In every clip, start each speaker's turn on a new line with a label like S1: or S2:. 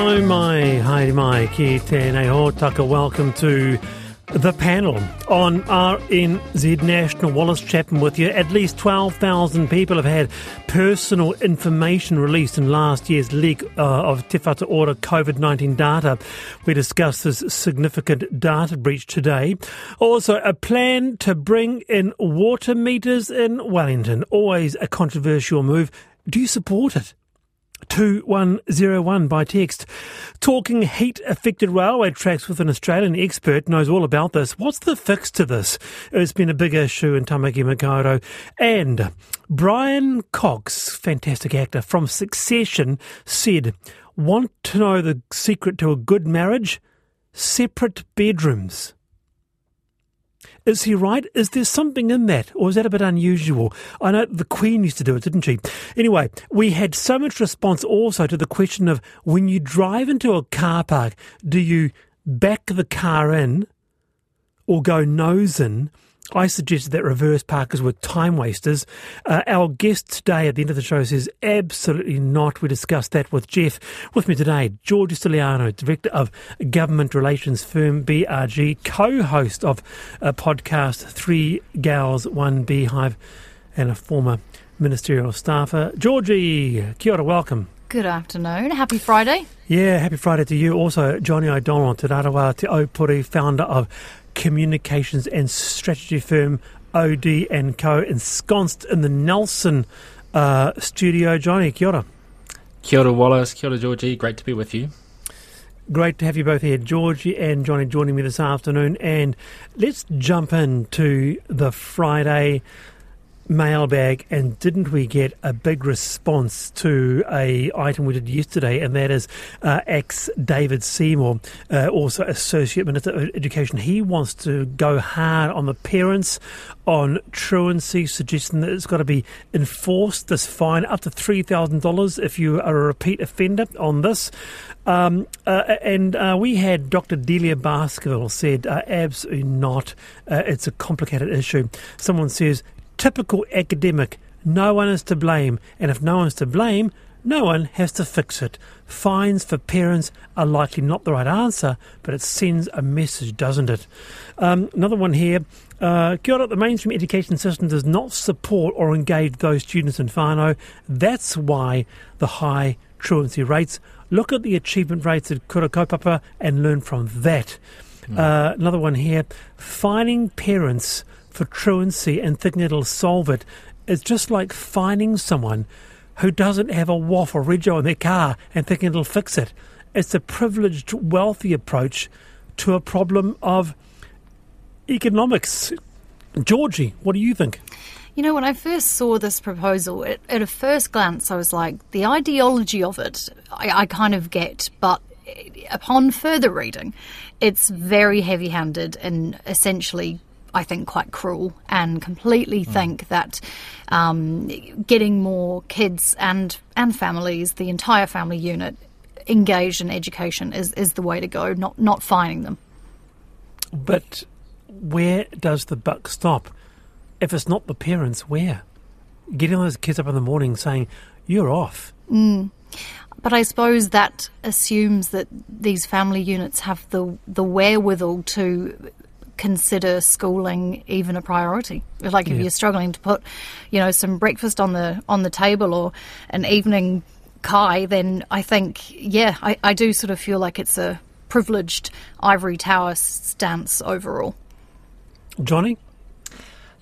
S1: Nau mai, haere mai, ki tēnei hōtaka. Welcome to the panel on RNZ National. Wallace Chapman with you. At least 12,000 people have had personal information released in last year's leak uh, of Te Whatu Ora COVID 19 data. We discussed this significant data breach today. Also, a plan to bring in water meters in Wellington. Always a controversial move. Do you support it? 2101 by text. Talking heat affected railway tracks with an Australian expert knows all about this. What's the fix to this? It's been a big issue in Tamaki Makaurau. And Brian Cox, fantastic actor from Succession, said, Want to know the secret to a good marriage? Separate bedrooms. Is he right? Is there something in that? Or is that a bit unusual? I know the Queen used to do it, didn't she? Anyway, we had so much response also to the question of when you drive into a car park, do you back the car in or go nose in? I suggested that reverse parkers were time wasters. Uh, our guest today at the end of the show says absolutely not. We discussed that with Jeff. With me today, George Stylianou, Director of Government Relations firm BRG, co host of a podcast Three Gals, One Beehive, and a former ministerial staffer. Georgie, kia ora, welcome.
S2: Good afternoon. Happy Friday.
S1: Yeah, happy Friday to you. Also, Johnny O'Donnell, Te Rarawa Te Aupōuri, founder of communications and strategy firm OD and Co. ensconced in the Nelson uh, studio. Johnny, kia ora.
S3: Kia ora Wallace, kia ora Georgie, great to be with you.
S1: Great to have you both here, Georgie and Johnny, joining me this afternoon. And let's jump into the Friday mailbag and didn't we get a big response to a item we did yesterday and that is uh, ex David Seymour uh, also associate minister of education he wants to go hard on the parents on truancy suggesting that it's got to be enforced this fine up to $3000 if you are a repeat offender on this um, uh, and uh, we had Dr. Delia Baskerville said, uh, absolutely not. Uh, it's a complicated issue. Someone says, typical academic. No one is to blame, and if no one's to blame, no one has to fix it. Fines for parents are likely not the right answer, but it sends a message, doesn't it? Um, another one here. Uh, kia ora, the mainstream education system does not support or engage those students in whānau. That's why the high truancy rates. Look at the achievement rates at Kura Kaupapa and learn from that. Mm. Uh, another one here. Fining parents for truancy and thinking it'll solve it is just like finding someone who doesn't have a WOF or rego in their car and thinking it'll fix it. It's a privileged, wealthy approach to a problem of economics. Georgie, what do you think?
S2: You know, when I first saw this proposal, it, at a first glance, I was like, the ideology of it, I, I kind of get, but upon further reading, it's very heavy handed and essentially I think, quite cruel and completely mm. think that um, getting more kids and, and families, the entire family unit, engaged in education is, is the way to go, not, not fining them.
S1: But where does the buck stop? If it's not the parents, where? Getting those kids up in the morning saying, you're off.
S2: Mm. But I suppose that assumes that these family units have the the wherewithal to consider schooling even a priority. Like if yeah. you're struggling to put, you know, some breakfast on the on the table or an evening kai, then I think, yeah, I, I do sort of feel like it's a privileged ivory tower stance overall.
S1: Johnny?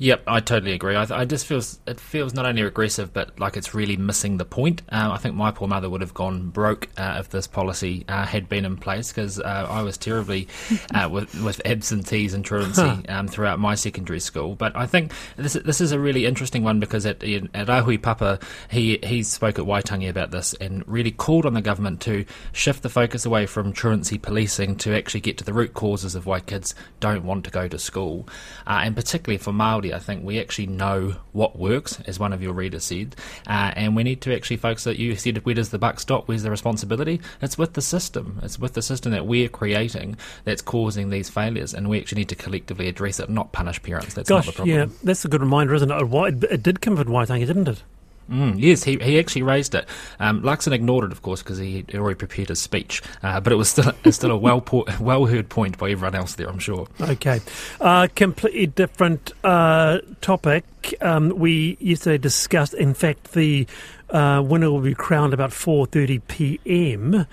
S3: Yep, I totally agree. I, I, just feels it feels not only regressive, but like it's really missing the point. Um, I think my poor mother would have gone broke uh, if this policy uh, had been in place because uh, I was terribly uh, with, with absentees and truancy um, throughout my secondary school. But I think this this is a really interesting one because at at Ahui Papa he he spoke at Waitangi about this and really called on the government to shift the focus away from truancy policing to actually get to the root causes of why kids don't want to go to school, uh, and particularly for Maori I think we actually know what works, as one of your readers said, uh, and we need to actually focus. That you said, where does the buck stop? Where's the responsibility? It's with the system. It's with the system that we're creating that's causing these failures, and we actually need to collectively address it, not punish parents. That's
S1: Gosh,
S3: not the problem.
S1: Yeah, that's a good reminder, isn't it? It, it did come from Waitangi, didn't it?
S3: Mm, yes, he, he actually raised it. Um, Luxon ignored it, of course, because he had already prepared his speech. Uh, but it was still it's still a well po- well heard point by everyone else there, I'm sure.
S1: Okay, uh, completely different uh, topic. Um, we yesterday discussed, in fact, the uh, winner will be crowned about 4:30 p.m.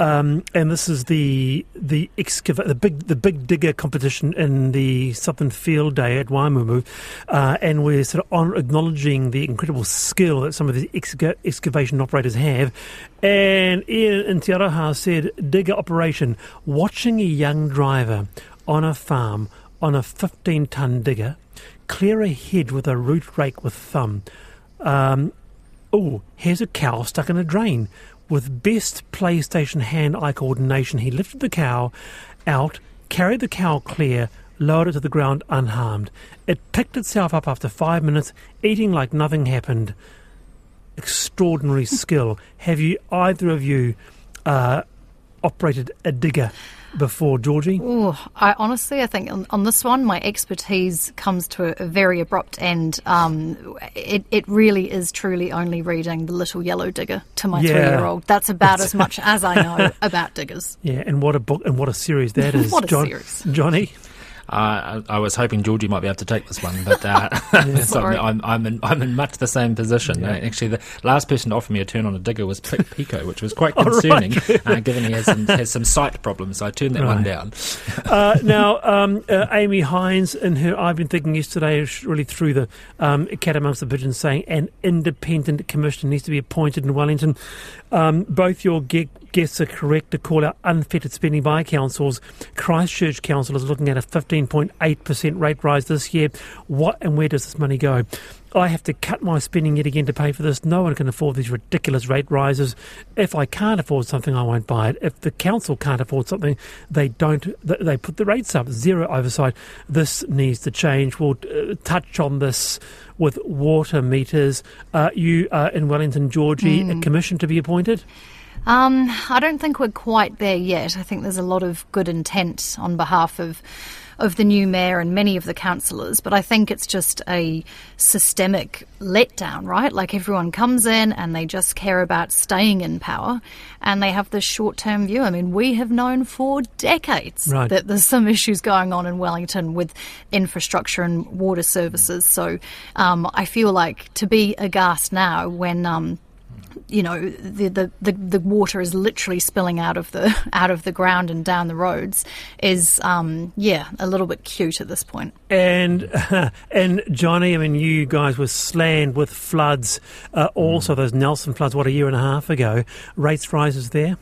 S1: Um, and this is the the excava- the big the big digger competition in the Southern Field Day at Waimumu, uh, and we're sort of on acknowledging the incredible skill that some of these exca- excavation operators have. And Ian in Te said, "Digger operation, watching a young driver on a farm on a 15 ton digger clear a head with a root rake with thumb." Um, oh, here's a cow stuck in a drain. With best PlayStation hand eye coordination, he lifted the cow out, carried the cow clear, lowered it to the ground unharmed. It picked itself up after five minutes, eating like nothing happened. Extraordinary skill. Have you, either of you, uh, operated a digger before, Georgie?
S2: Ooh, I honestly, I think on, on this one, my expertise comes to a, very abrupt end. Um, it, it really is truly only reading The Little Yellow Digger to my
S1: Yeah.
S2: three year old. That's about as much as I know about diggers.
S1: Yeah, and what a book and what a series that is.
S2: What a
S1: John-
S2: series.
S1: Johnny?
S3: I, I was hoping Georgie might be able to take this one, but uh, so. I'm, I'm, in, I'm in much the same position. Uh, actually, the last person to offer me a turn on a digger was Pic Picot, which was quite concerning, uh, given he has some, has some sight problems. So I turned that one down.
S1: uh, now, um, uh, Amy Hines, in her, I've been thinking Yesterday really through the um, cat amongst the pigeons, saying an independent commission needs to be appointed in Wellington. Um, both your ge- guests are correct to call out unfettered spending by councils. Christchurch Council is looking at a 15.8% rate rise this year. What and where does this money go? I have to cut my spending yet again to pay for this. No one can afford these ridiculous rate rises. If I can't afford something, I won't buy it. If the council can't afford something, they don't. They put the rates up. Zero oversight. This needs to change. We'll uh, touch on this with water meters. Uh, you uh, in Wellington, Georgie, a commission to be appointed.
S2: Um, I don't think we're quite there yet. I think there's a lot of good intent on behalf of of the new mayor and many of the councillors, but I think it's just a systemic letdown, right? Like everyone comes in and they just care about staying in power and they have this short term view. I mean, we have known for decades
S1: Right.
S2: that there's some issues going on in Wellington with infrastructure and water services. So um, I feel like to be aghast now when um, you know the, the, the, the water is literally spilling out of the out of the ground and down the roads is um, yeah a little bit cute at this point.
S1: And and Johnny, I mean, you guys were slammed with floods. Uh, also, those Nelson floods. What a year and a half ago. Rates rises there.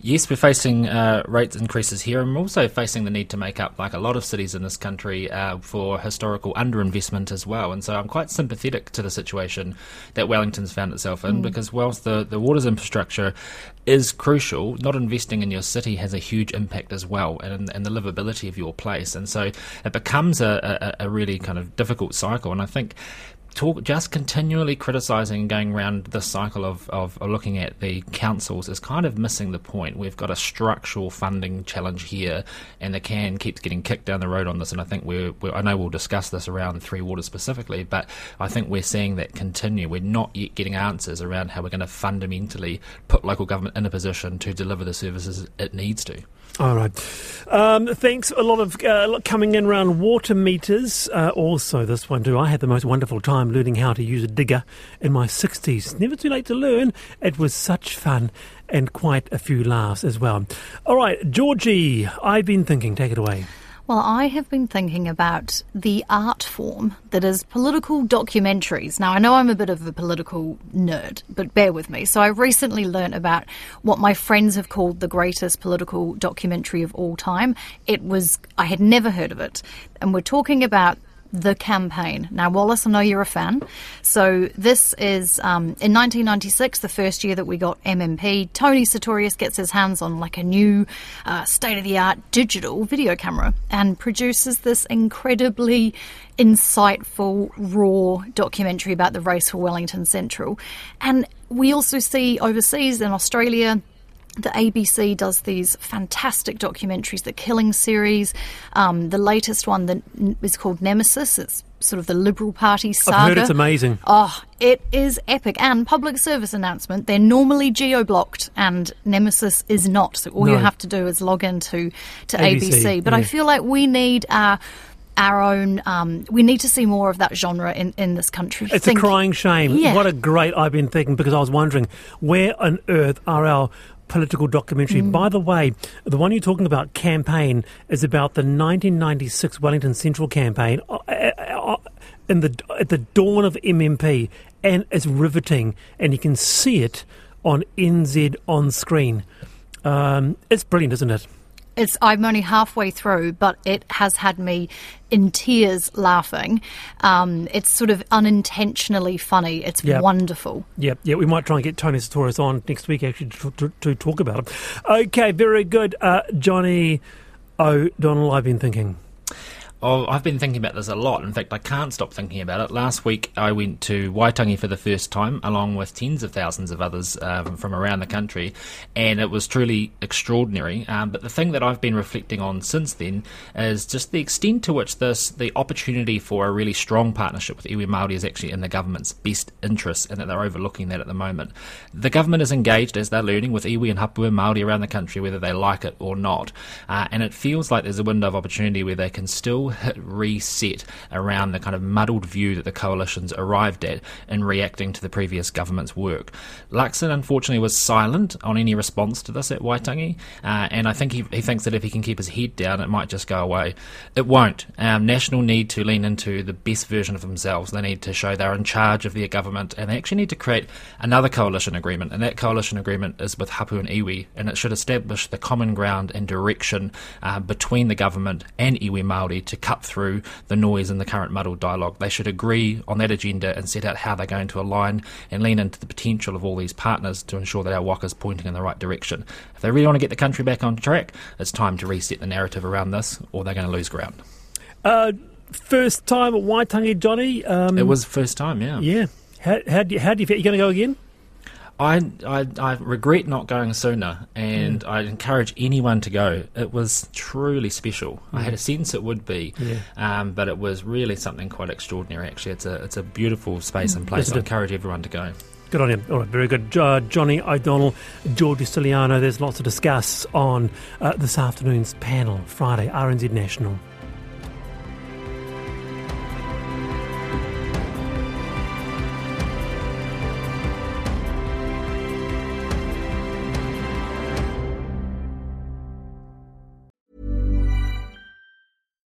S3: Yes, we're facing uh, rates increases here, and we're also facing the need to make up, like a lot of cities in this country, uh, for historical underinvestment as well. And so I'm quite sympathetic to the situation that Wellington's found itself in, because whilst the, the waters infrastructure is crucial, not investing in your city has a huge impact as well, and, and the livability of your place. And so it becomes a, a, a really kind of difficult cycle. And I think talk just continually criticizing and going around the cycle of, of, looking at the councils is kind of missing the point. We've got a structural funding challenge here, and the can keeps getting kicked down the road on this. And I think we're, we're I know we'll discuss this around Three Waters specifically, but I think we're seeing that continue. We're not yet getting answers around how we're going to fundamentally put local government in a position to deliver the services it needs to.
S1: All right. Um, thanks. A lot of uh, coming in around water meters. Uh, also, this one too. I had the most wonderful time learning how to use a digger in my 60s. Never too late to learn. It was such fun and quite a few laughs as well. All right, Georgie, I've been thinking. Take it away.
S2: Well, I have been thinking about the art form that is political documentaries. Now, I know I'm a bit of a political nerd, but bear with me. So, I recently learnt about what my friends have called the greatest political documentary of all time. It was, I had never heard of it. And we're talking about the campaign. Now, Wallace, I know you're a fan. So, this is um, in 1996, the first year that we got MMP. Tony Sutorius gets his hands on like a new uh, state of the art digital video camera and produces this incredibly insightful, raw documentary about the race for Wellington Central. And we also see overseas in Australia the ABC does these fantastic documentaries, the Killing series. Um, the latest one that is called Nemesis. It's sort of the Liberal Party saga.
S1: I've heard it's amazing.
S2: Oh, it is epic. And public service announcement, they're normally geo blocked and Nemesis is not. So all you have to do is log into to
S1: ABC,
S2: ABC. But I feel like we need our our own um, we need to see more of that genre in, in this country.
S1: It's
S2: Think-
S1: a crying shame.
S2: Yeah.
S1: What a great I've been thinking because I was wondering where on earth are our political documentary.
S2: Mm.
S1: By the way, the one you're talking about, campaign, is about the 1996 Wellington Central campaign uh, uh, uh, in the at the dawn of MMP, and it's riveting, and you can see it on NZ on screen. Um, it's brilliant, isn't it?
S2: It's I'm only halfway through, but it has had me in tears laughing. Um, it's sort of unintentionally funny. It's
S1: Yep.
S2: wonderful.
S1: Yeah, yeah, we might try and get Tony Sutorius on next week actually to, to, to talk about it. Okay, very good. Uh, Johnny O'Donnell, I've been thinking.
S3: Oh, I've been thinking about this a lot. In fact, I can't stop thinking about it. Last week, I went to Waitangi for the first time, along with tens of thousands of others um, from around the country, and it was truly extraordinary. Um, but the thing that I've been reflecting on since then is just the extent to which this, the opportunity for a really strong partnership with iwi Māori is actually in the government's best interests, and that they're overlooking that at the moment. The government is engaged, as they're learning, with iwi and hapua Māori around the country, whether they like it or not. Uh, and it feels like there's a window of opportunity where they can still reset around the kind of muddled view that the coalition's arrived at in reacting to the previous government's work. Luxon, unfortunately, was silent on any response to this at Waitangi, uh, and I think he, he thinks that if he can keep his head down, it might just go away. It won't. Um, National need to lean into the best version of themselves. They need to show they're in charge of their government, and they actually need to create another coalition agreement, and that coalition agreement is with Hapu and Iwi, and it should establish the common ground and direction uh, between the government and Iwi Māori to cut through the noise in the current muddled dialogue. They should agree on that agenda and set out how they're going to align and lean into the potential of all these partners to ensure that our waka's pointing in the right direction. If they really want to get the country back on track, it's time to reset the narrative around this, or they're going to lose ground.
S1: Uh, first time at Waitangi, Johnny. Um,
S3: It was first time, yeah.
S1: Yeah. How, how, do you, how do you feel? You going to go again?
S3: I, I, I regret not going sooner, and I encourage anyone to go. It was truly special. I had a sense it would be,
S1: Yeah.
S3: um, but it was really something quite extraordinary. Actually, it's a it's a beautiful space and place.
S1: Yes,
S3: I encourage everyone to go.
S1: Good on him. All right, very good. Uh, Johnny O'Donnell, George Stylianou. There's lots to discuss on uh, this afternoon's panel, Friday, RNZ National.